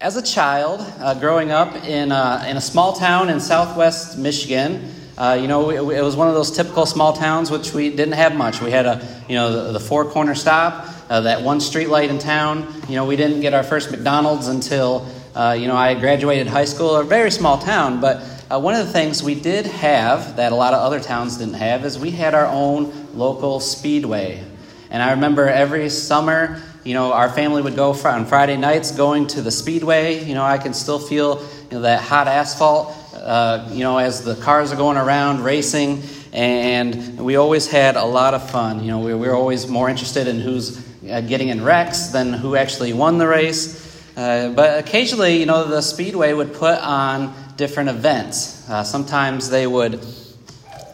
As a child, uh, growing up in, uh, in a small town in southwest Michigan, uh, you know, it, it, was one of those typical small towns which we didn't have much. We had a, you know, the, the four corner stop, uh, that one street light in town. You know, we didn't get our first McDonald's until, uh, you know, I graduated high school. A very small town, but one of the things we did have that a lot of other towns didn't have is we had our own local speedway. And I remember every summer you know, our family would go on Friday nights going to the speedway. You know, I can still feel you know, that hot asphalt, uh, you know, as the cars are going around racing. And we always had a lot of fun. You know, we, we were always more interested in who's uh, getting in wrecks than who actually won the race. Uh, but occasionally, you know, the speedway would put on different events. Uh, sometimes they would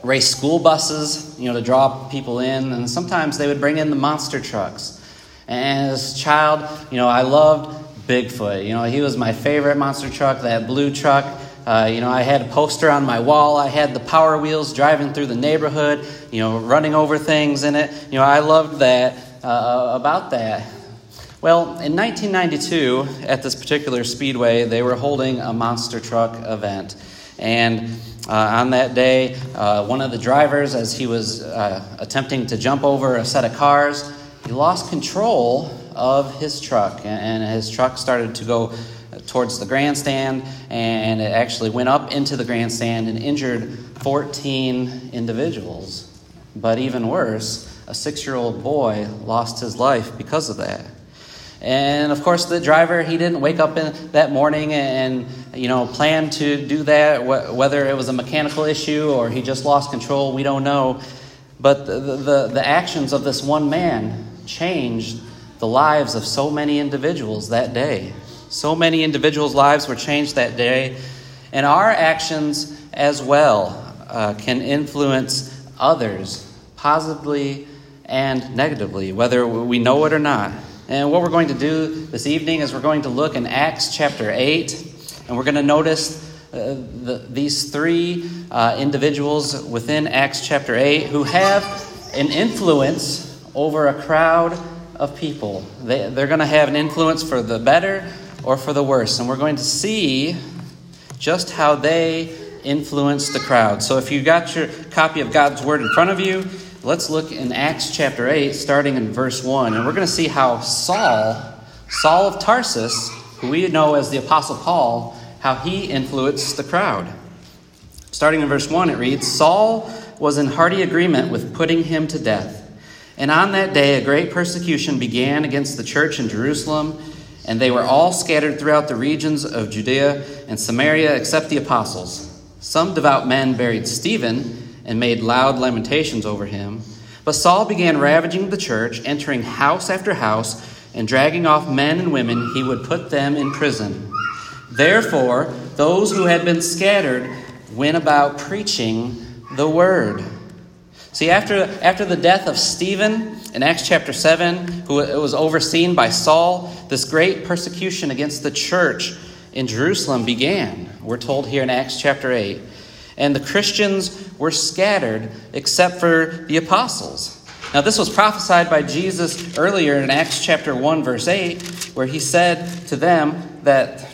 race school buses, you know, to draw people in, and sometimes they would bring in the monster trucks. And as a child, you know, I loved Bigfoot. You know, he was my favorite monster truck, that blue truck. Uh, you know, I had a poster on my wall. I had the Power Wheels driving through the neighborhood, you know, running over things in it. You know, I loved that uh, about that. Well, in 1992, at this particular speedway, they were holding a monster truck event. And uh, on that day, uh, one of the drivers, as he was uh, attempting to jump over a set of cars, he lost control of his truck, and his truck started to go towards the grandstand, and it actually went up into the grandstand and injured 14 individuals. But even worse, a six year old boy lost his life because of that. And of course, the driver, he didn't wake up in that morning and, you know, plan to do that, whether it was a mechanical issue or he just lost control, we don't know. But the, the, the actions of this one man changed the lives of so many individuals that day. So many individuals' lives were changed that day, and our actions as well uh, can influence others positively and negatively, whether we know it or not. And what we're going to do this evening is we're going to look in Acts chapter 8, and we're going to notice uh, the, these three uh, individuals within Acts chapter 8 who have an influence over a crowd of people. They, they're going to have an influence for the better or for the worse. And we're going to see just how they influence the crowd. So if you got your copy of God's Word in front of you, let's look in Acts chapter 8, starting in verse 1. And we're going to see how Saul, Saul of Tarsus, who we know as the Apostle Paul, how he influenced the crowd. Starting in verse 1, it reads Saul was in hearty agreement with putting him to death. And on that day, a great persecution began against the church in Jerusalem, and they were all scattered throughout the regions of Judea and Samaria except the apostles. Some devout men buried Stephen and made loud lamentations over him. But Saul began ravaging the church, entering house after house, and dragging off men and women, he would put them in prison. Therefore, those who had been scattered went about preaching the word. See, after, after the death of Stephen in Acts chapter 7, who was overseen by Saul, this great persecution against the church in Jerusalem began. We're told here in Acts chapter 8. And the Christians were scattered except for the apostles. Now, this was prophesied by Jesus earlier in Acts chapter 1, verse 8, where he said to them that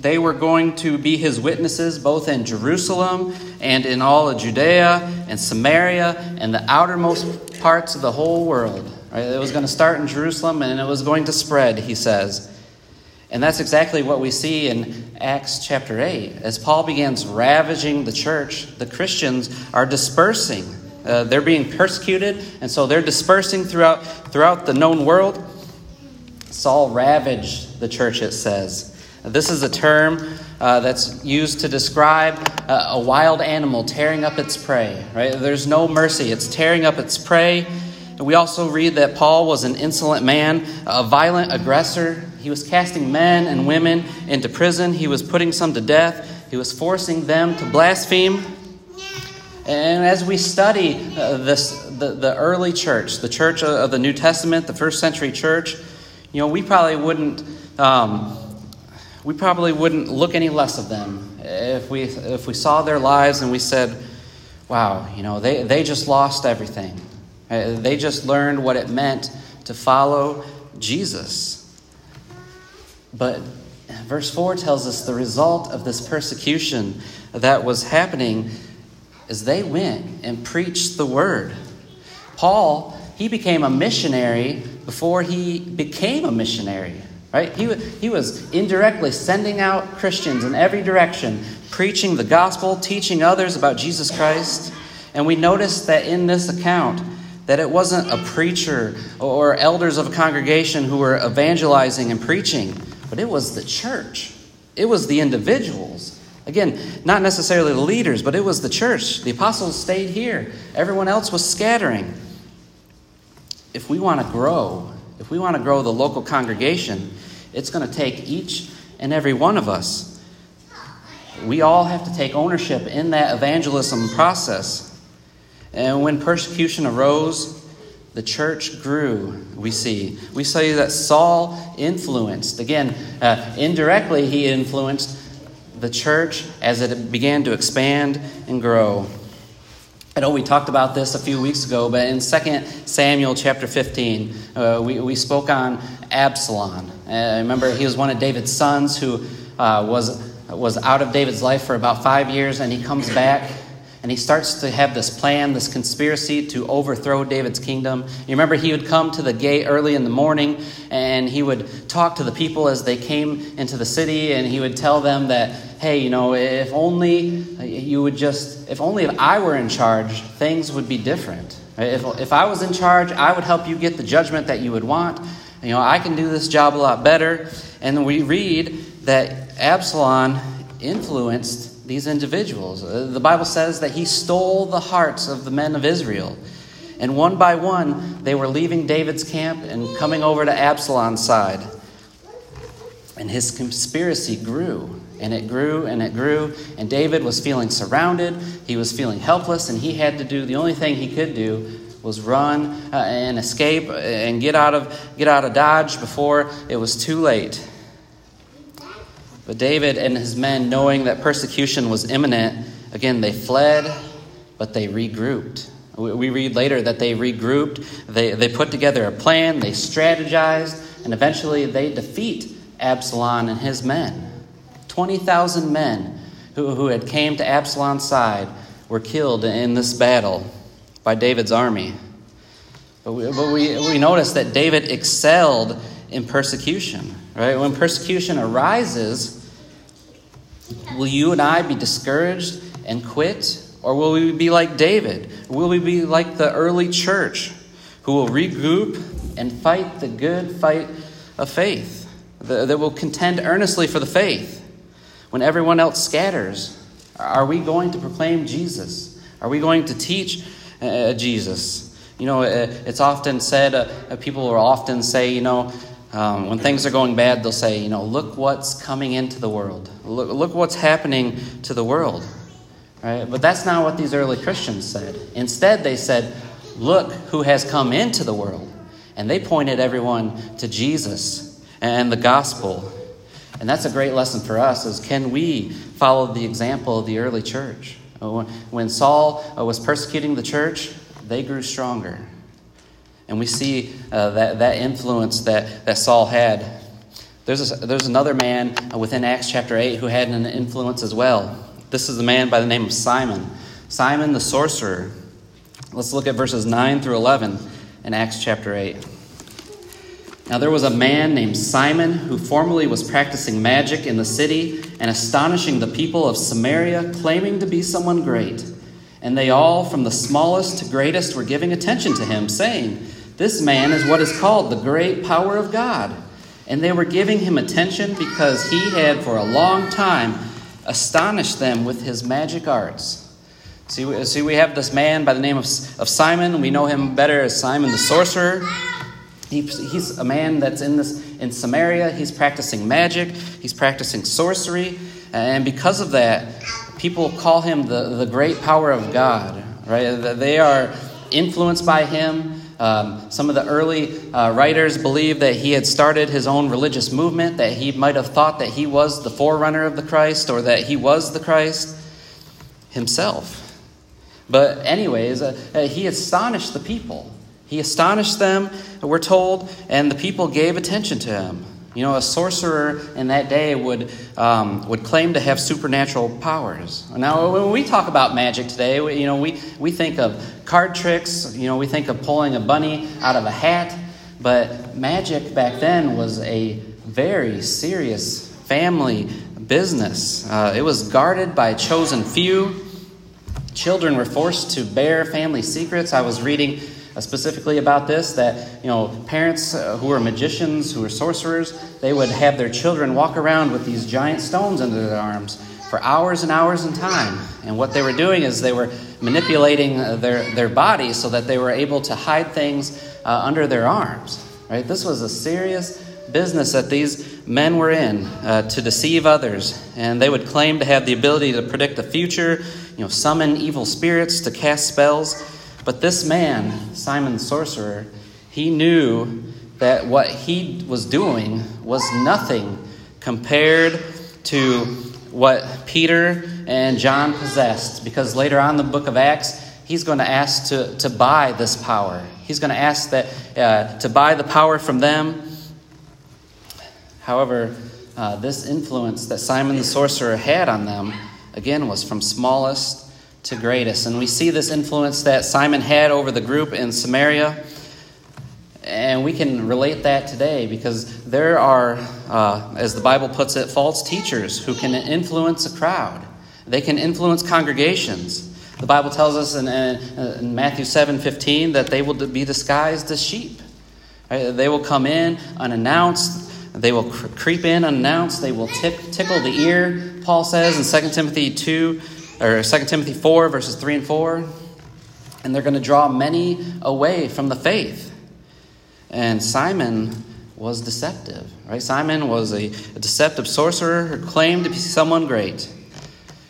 they were going to be his witnesses both in Jerusalem and in all of Judea and Samaria and the outermost parts of the whole world. Right? It was going to start in Jerusalem and it was going to spread, he says. And that's exactly what we see in Acts chapter 8. As Paul begins ravaging the church, the Christians are dispersing. Uh, they're being persecuted, and so they're dispersing throughout, throughout the known world. Saul ravaged the church, it says. This is a term uh, that's used to describe uh, a wild animal tearing up its prey, right? There's no mercy, it's tearing up its prey. And we also read that Paul was an insolent man, a violent aggressor. He was casting men and women into prison, he was putting some to death, he was forcing them to blaspheme. And as we study uh, this, the, the early church, the church of the New Testament, the first century church, you know, we probably wouldn't. Um, we probably wouldn't look any less of them if we, if we saw their lives and we said, wow, you know, they, they just lost everything. Uh, they just learned what it meant to follow Jesus. But verse 4 tells us the result of this persecution that was happening is they went and preached the word. Paul, he became a missionary before he became a missionary. Right? He, he was indirectly sending out Christians in every direction, preaching the gospel, teaching others about Jesus Christ. And we notice that in this account, that it wasn't a preacher or elders of a congregation who were evangelizing and preaching, but it was the church. It was the individuals. Again, not necessarily the leaders, but it was the church. The apostles stayed here, everyone else was scattering. If we want to grow, if we want to grow the local congregation, it's going to take each and every one of us. We all have to take ownership in that evangelism process. And when persecution arose, the church grew, we see. We see that Saul influenced, again, uh, indirectly, he influenced the church as it began to expand and grow. I know we talked about this a few weeks ago, but in 2 Samuel chapter 15, uh, we, we spoke on Absalom. I remember, he was one of David's sons who uh, was, was out of David's life for about five years, and he comes back and he starts to have this plan, this conspiracy to overthrow David's kingdom. You remember he would come to the gate early in the morning and he would talk to the people as they came into the city and he would tell them that, hey, you know, if only you would just, if only if I were in charge, things would be different. If, if I was in charge, I would help you get the judgment that you would want. You know, I can do this job a lot better. And we read that Absalom influenced these individuals. Uh, the Bible says that he stole the hearts of the men of Israel. And one by one, they were leaving David's camp and coming over to Absalom's side. And his conspiracy grew, and it grew, and it grew. And David was feeling surrounded, he was feeling helpless, and he had to do the only thing he could do was run uh, and escape and get out of get out of dodge before it was too late but David and his men, knowing that persecution was imminent, again, they fled, but they regrouped. We read later that they regrouped, they, they put together a plan, they strategized, and eventually they defeat Absalom and his men. 20,000 men who, who had came to Absalom's side were killed in this battle by David's army. But we, but we, we notice that David excelled in persecution. Right? When persecution arises, Will you and I be discouraged and quit? Or will we be like David? Will we be like the early church who will regroup and fight the good fight of faith, that will contend earnestly for the faith when everyone else scatters? Are we going to proclaim Jesus? Are we going to teach uh, Jesus? You know, uh, it's often said, uh, people will often say, you know, um, when things are going bad, they'll say, you know, look what's coming into the world. Look, look what's happening to the world. Right? But that's not what these early Christians said. Instead, they said, look who has come into the world. And they pointed everyone to Jesus and the gospel. And that's a great lesson for us is can we follow the example of the early church? When Saul uh, was persecuting the church, they grew stronger. And we see uh, that, that influence that, that Saul had. There's, a, there's another man within Acts chapter 8 who had an influence as well. This is a man by the name of Simon. Simon the sorcerer. Let's look at verses 9 through 11 in Acts chapter 8. Now there was a man named Simon who formerly was practicing magic in the city and astonishing the people of Samaria, claiming to be someone great. And they all, from the smallest to greatest, were giving attention to him, saying, this man is what is called the great power of God. And they were giving him attention because he had for a long time astonished them with his magic arts. See, see we have this man by the name of, of Simon. We know him better as Simon the sorcerer. He, he's a man that's in this in Samaria. He's practicing magic. He's practicing sorcery, and because of that, people call him the, the great power of God. Right? They are influenced by him. Um, some of the early uh, writers believe that he had started his own religious movement, that he might have thought that he was the forerunner of the Christ or that he was the Christ himself. But, anyways, uh, uh, he astonished the people. He astonished them, we're told, and the people gave attention to him. You know, a sorcerer in that day would, um, would claim to have supernatural powers. Now, when we talk about magic today, we, you know, we, we think of card tricks, you know, we think of pulling a bunny out of a hat, but magic back then was a very serious family business. Uh, it was guarded by a chosen few. Children were forced to bear family secrets. I was reading specifically about this that you know parents uh, who were magicians who were sorcerers they would have their children walk around with these giant stones under their arms for hours and hours in time. And what they were doing is they were manipulating uh, their, their body so that they were able to hide things uh, under their arms right? This was a serious business that these men were in uh, to deceive others. And they would claim to have the ability to predict the future you know summon evil spirits to cast spells but this man, Simon the sorcerer, he knew that what he was doing was nothing compared to what Peter and John possessed. Because later on in the book of Acts, he's going to ask to, to buy this power. He's going to ask that uh, to buy the power from them. However, uh, this influence that Simon the sorcerer had on them, again, was from smallest to greatest. And we see this influence that Simon had over the group in Samaria. And we can relate that today because there are, uh, as the Bible puts it, false teachers who can influence a crowd. They can influence congregations. The Bible tells us in, in Matthew 7 15 that they will be disguised as sheep. They will come in unannounced. They will creep in unannounced. They will tickle the ear, Paul says in 2 Timothy 2 or 2 Timothy 4, verses 3 and 4. And they're going to draw many away from the faith. And Simon was deceptive, right? Simon was a, a deceptive sorcerer who claimed to be someone great.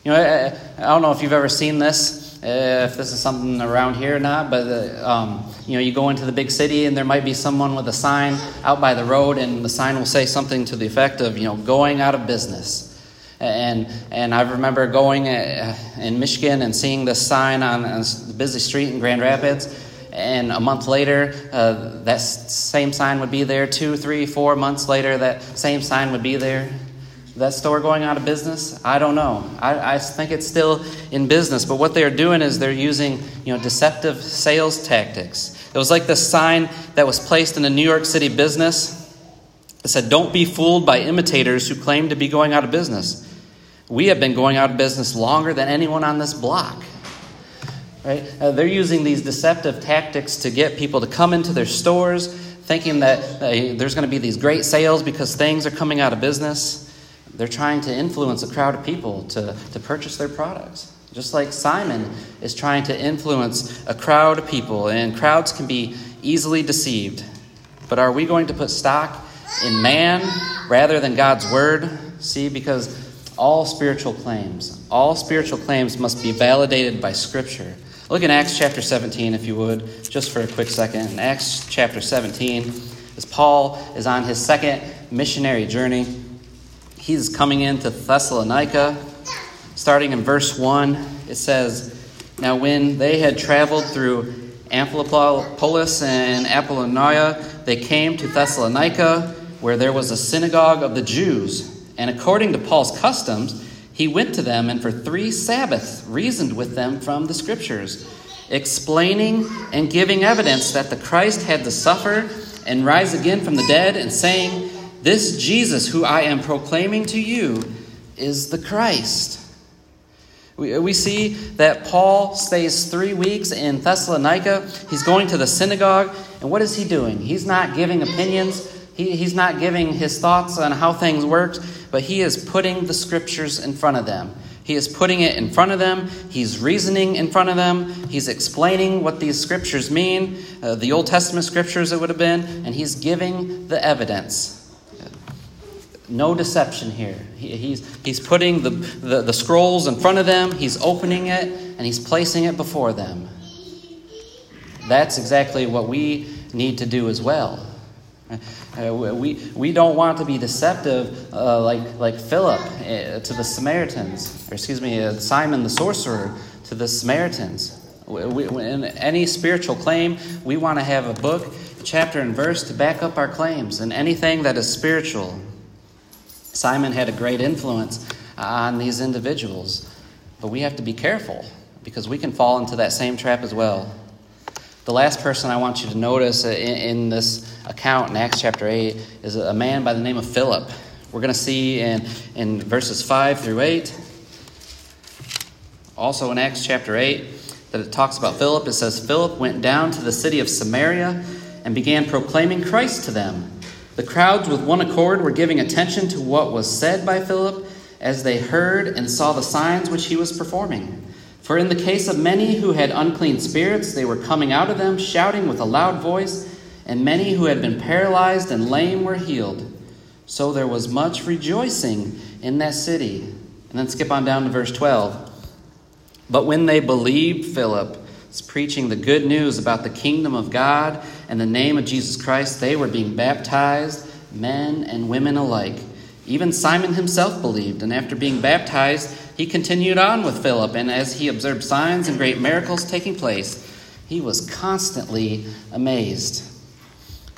You know, I, I, don't know if you've ever seen this, uh, if this is something around here or not, but uh, um, you know, you go into the big city and there might be someone with a sign out by the road, and the sign will say something to the effect of, you know, going out of business. And, and I remember going uh, in Michigan and seeing this sign on the busy street in Grand Rapids. And a month later, uh, that same sign would be there. Two, three, four months later, that same sign would be there. That store going out of business? I don't know. I, I think it's still in business. But what they're doing is they're using you know, deceptive sales tactics. It was like the sign that was placed in a New York City business. It said, Don't be fooled by imitators who claim to be going out of business. We have been going out of business longer than anyone on this block. Right? Uh, they're using these deceptive tactics to get people to come into their stores thinking that uh, there's going to be these great sales because things are coming out of business. They're trying to influence a crowd of people to, to purchase their products. Just like Simon is trying to influence a crowd of people, and crowds can be easily deceived. But are we going to put stock in man rather than God's word? See, because all spiritual claims. All spiritual claims must be validated by Scripture. Look in Acts chapter 17, if you would, just for a quick second. In Acts chapter 17, as Paul is on his second missionary journey, he's coming into Thessalonica. Starting in verse 1, it says, Now when they had traveled through Amphipolis and Apollonia, they came to Thessalonica, where there was a synagogue of the Jews. And according to Paul's customs, he went to them and for three Sabbaths reasoned with them from the Scriptures, explaining and giving evidence that the Christ had to suffer and rise again from the dead, and saying, This Jesus who I am proclaiming to you is the Christ. We, see that Paul stays three weeks in Thessalonica. He's going to the synagogue, and what is he doing? He's not giving opinions. He, he's not giving his thoughts on how things work but he is putting the scriptures in front of them. He is putting it in front of them. He's reasoning in front of them. He's explaining what these scriptures mean, uh, the Old Testament scriptures it would have been, and he's giving the evidence. No deception here. He, he's, he's putting the, the, the scrolls in front of them, he's opening it, and he's placing it before them. That's exactly what we need to do as well. Uh, we, we don't want to be deceptive uh, like, like Philip uh, to the Samaritans, or excuse me, uh, Simon the sorcerer to the Samaritans. We, in any spiritual claim, we want to have a book chapter and verse to back up our claims and anything that is spiritual. Simon had a great influence on these individuals, but we have to be careful because we can fall into that same trap as well. The last person I want you to notice in, in this account in Acts chapter 8 is a man by the name of Philip. We're going to see in, in verses 5 through 8. Also in Acts chapter 8, that it talks about Philip. It says, Philip went down to the city of Samaria and began proclaiming Christ to them. The crowds, with one accord, were giving attention to what was said by Philip as they heard and saw the signs which he was performing. For in the case of many who had unclean spirits, they were coming out of them, shouting with a loud voice, and many who had been paralyzed and lame were healed. So there was much rejoicing in that city. And then skip on down to verse 12. But when they believed Philip, preaching the good news about the kingdom of God and the name of Jesus Christ, they were being baptized, men and women alike. Even Simon himself believed, and after being baptized, he continued on with Philip, and as he observed signs and great miracles taking place, he was constantly amazed.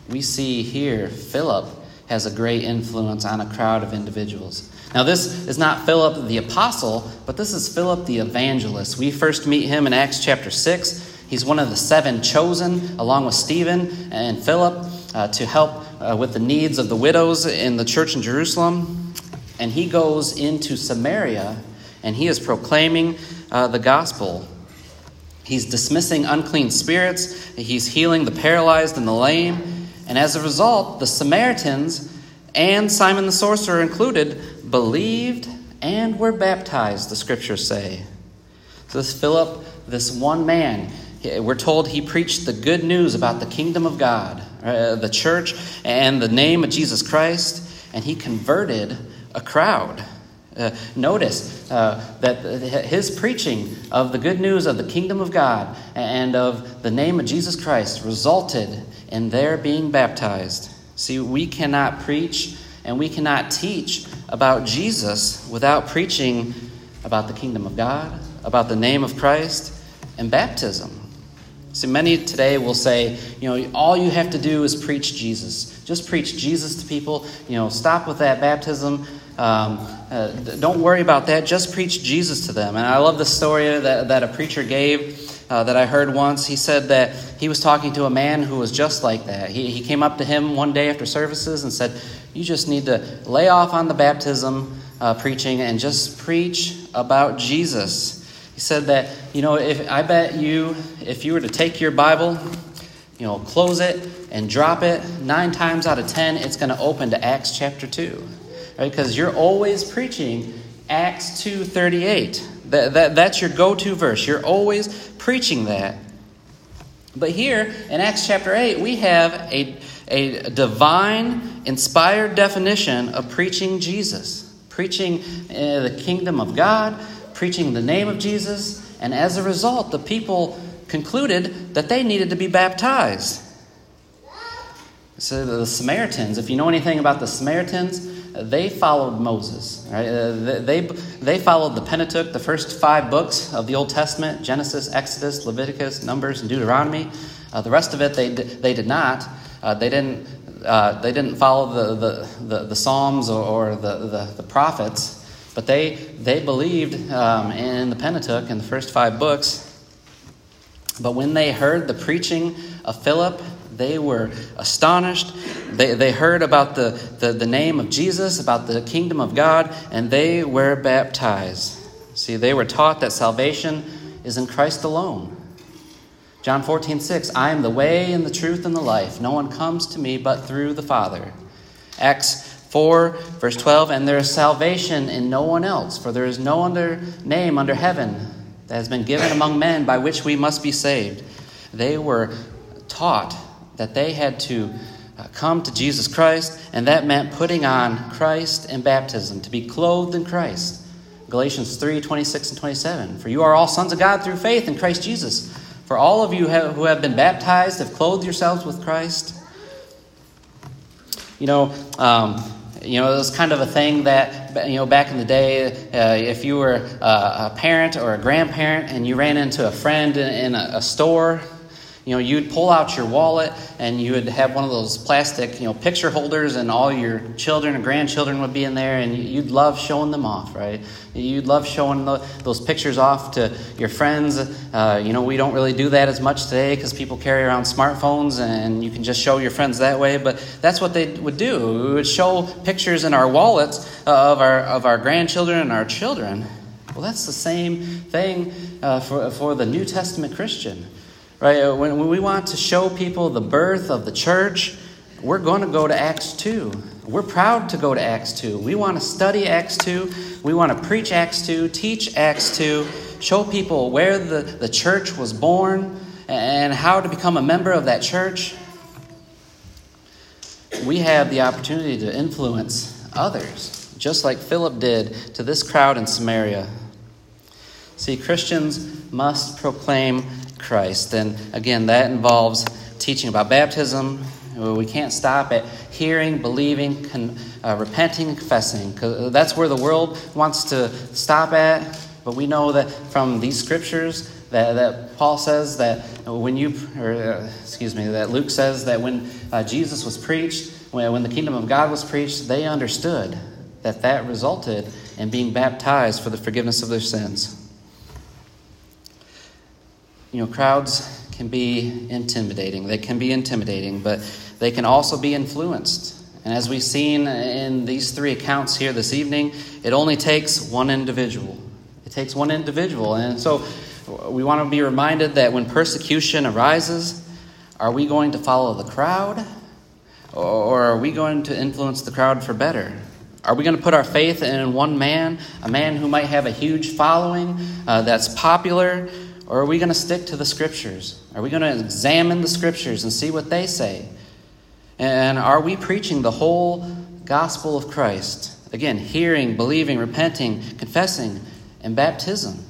We see here Philip has a great influence on a crowd of individuals. Now, this is not Philip the apostle, but this is Philip the evangelist. We first meet him in Acts chapter 6. He's one of the seven chosen, along with Stephen and Philip, uh, to help uh, with the needs of the widows in the church in Jerusalem. And he goes into Samaria and he is proclaiming uh, the gospel. He's dismissing unclean spirits, he's healing the paralyzed and the lame. And as a result, the Samaritans and Simon the sorcerer included believed and were baptized, the scriptures say. So this Philip, this one man, we're told he preached the good news about the kingdom of God, uh, the church, and the name of Jesus Christ, and he converted a crowd. Uh, notice uh, that his preaching of the good news of the kingdom of God and of the name of Jesus Christ resulted in their being baptized. See, we cannot preach and we cannot teach about Jesus without preaching about the kingdom of God, about the name of Christ, and baptism. See, many today will say, you know, all you have to do is preach Jesus. Just preach Jesus to people. You know, stop with that baptism. Um, uh, don't worry about that. Just preach Jesus to them. And I love the story that, that a preacher gave uh, that I heard once. He said that he was talking to a man who was just like that. He, he came up to him one day after services and said, You just need to lay off on the baptism uh, preaching and just preach about Jesus. He said that, you know, if I bet you, if you were to take your Bible, you know, close it and drop it, nine times out of ten, it's going to open to Acts chapter 2. Right? Because you're always preaching Acts 2.38. That, that, that's your go-to verse. You're always preaching that. But here in Acts chapter 8, we have a, a divine, inspired definition of preaching Jesus. Preaching uh, the kingdom of God, preaching the name of Jesus, and as a result, the people concluded that they needed to be baptized. So the Samaritans, if you know anything about the Samaritans, they followed Moses. Right? Uh, they, they followed the Pentateuch, the first five books of the Old Testament Genesis, Exodus, Leviticus, Numbers, and Deuteronomy. Uh, the rest of it, they, they did not. Uh, they, didn't, uh, they didn't follow the, the, the, the Psalms or, or the, the, the prophets. But they, they believed um, in the Pentateuch in the first five books. But when they heard the preaching of Philip, they were astonished. They, they heard about the, the, the name of Jesus, about the kingdom of God, and they were baptized. See, they were taught that salvation is in Christ alone. John 14, 6, I am the way and the truth and the life. No one comes to me but through the Father. Acts 4, verse 12, and there is salvation in no one else, for there is no other name under heaven that has been given among men by which we must be saved. They were taught that they had to uh, come to Jesus Christ, and that meant putting on Christ and baptism, to be clothed in Christ. Galatians 3 26 and 27. For you are all sons of God through faith in Christ Jesus. For all of you who have been baptized have clothed yourselves with Christ. You know, um, you know, it was kind of a thing that, you know, back in the day, uh, if you were uh, a parent or a grandparent and you ran into a friend in, in a, a, store, You know, you'd pull out your wallet and you would have one of those plastic, you know, picture holders, and all your children and grandchildren would be in there, and you'd love showing them off, right? You'd love showing the, those pictures off to your friends. Uh, you know, we don't really do that as much today because people carry around smartphones, and you can just show your friends that way. But that's what they would do. We would show pictures in our wallets of our of our grandchildren and our children. Well, that's the same thing uh, for for the New Testament Christian. Right? Uh, when, we want to show people the birth of the church, we're going to go to Acts 2. We're proud to go to Acts 2. We want to study Acts 2. We want to preach Acts 2, teach Acts 2, show people where the, the church was born and how to become a member of that church. We have the opportunity to influence others, just like Philip did to this crowd in Samaria. See, Christians must proclaim Christ. And again, that involves teaching about baptism. We can't stop at hearing, believing, con, uh, repenting, confessing, that's where the world wants to stop at. But we know that from these scriptures that, that Paul says that when you, or uh, excuse me, that Luke says that when uh, Jesus was preached, when, when the kingdom of God was preached, they understood that that resulted in being baptized for the forgiveness of their sins you know, crowds can be intimidating. They can be intimidating, but they can also be influenced. And as we've seen in these three accounts here this evening, it only takes one individual. It takes one individual. And so we want to be reminded that when persecution arises, are we going to follow the crowd? Or are we going to influence the crowd for better? Are we going to put our faith in one man, a man who might have a huge following uh, that's popular, or are we going to stick to the scriptures? Are we going to examine the scriptures and see what they say? And are we preaching the whole gospel of Christ? Again, hearing, believing, repenting, confessing, and baptism.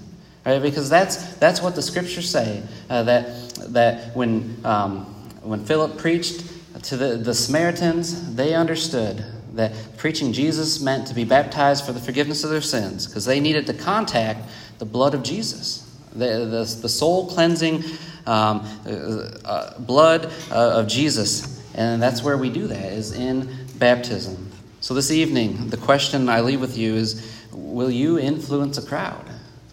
Right? Because that's, that's what the scriptures say. Uh, that, that when, um, when Philip preached to the, the Samaritans, they understood that preaching Jesus meant to be baptized for the forgiveness of their sins because they needed to contact the blood of Jesus the, the, the soul cleansing um, uh, uh, blood uh, of Jesus. And that's where we do that, is in baptism. So this evening, the question I leave with you is Will you influence a crowd?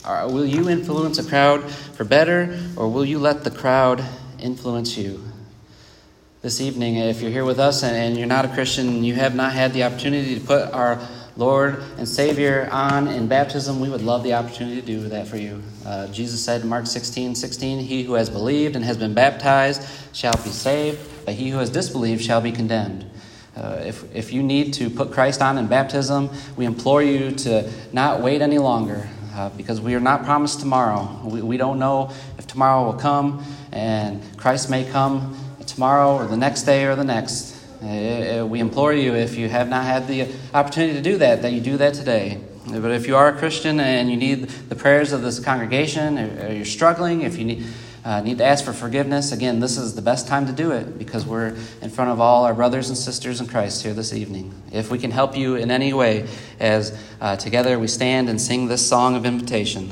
Or will you influence a crowd for better, or will you let the crowd influence you? This evening, if you're here with us and you're not a Christian, you have not had the opportunity to put our Lord and Savior on in baptism, we would love the opportunity to do that for you. Uh, Jesus said in Mark 16 16, He who has believed and has been baptized shall be saved, but he who has disbelieved shall be condemned. Uh, if, if you need to put Christ on in baptism, we implore you to not wait any longer uh, because we are not promised tomorrow. We, we don't know if tomorrow will come, and Christ may come tomorrow or the next day or the next. Uh, uh, we implore you, if you have not had the opportunity to do that, that you do that today. But if you are a Christian and you need the prayers of this congregation, or you're struggling, if you need, uh, need to ask for forgiveness, again, this is the best time to do it because we're in front of all our brothers and sisters in Christ here this evening. If we can help you in any way, as uh, together we stand and sing this song of invitation.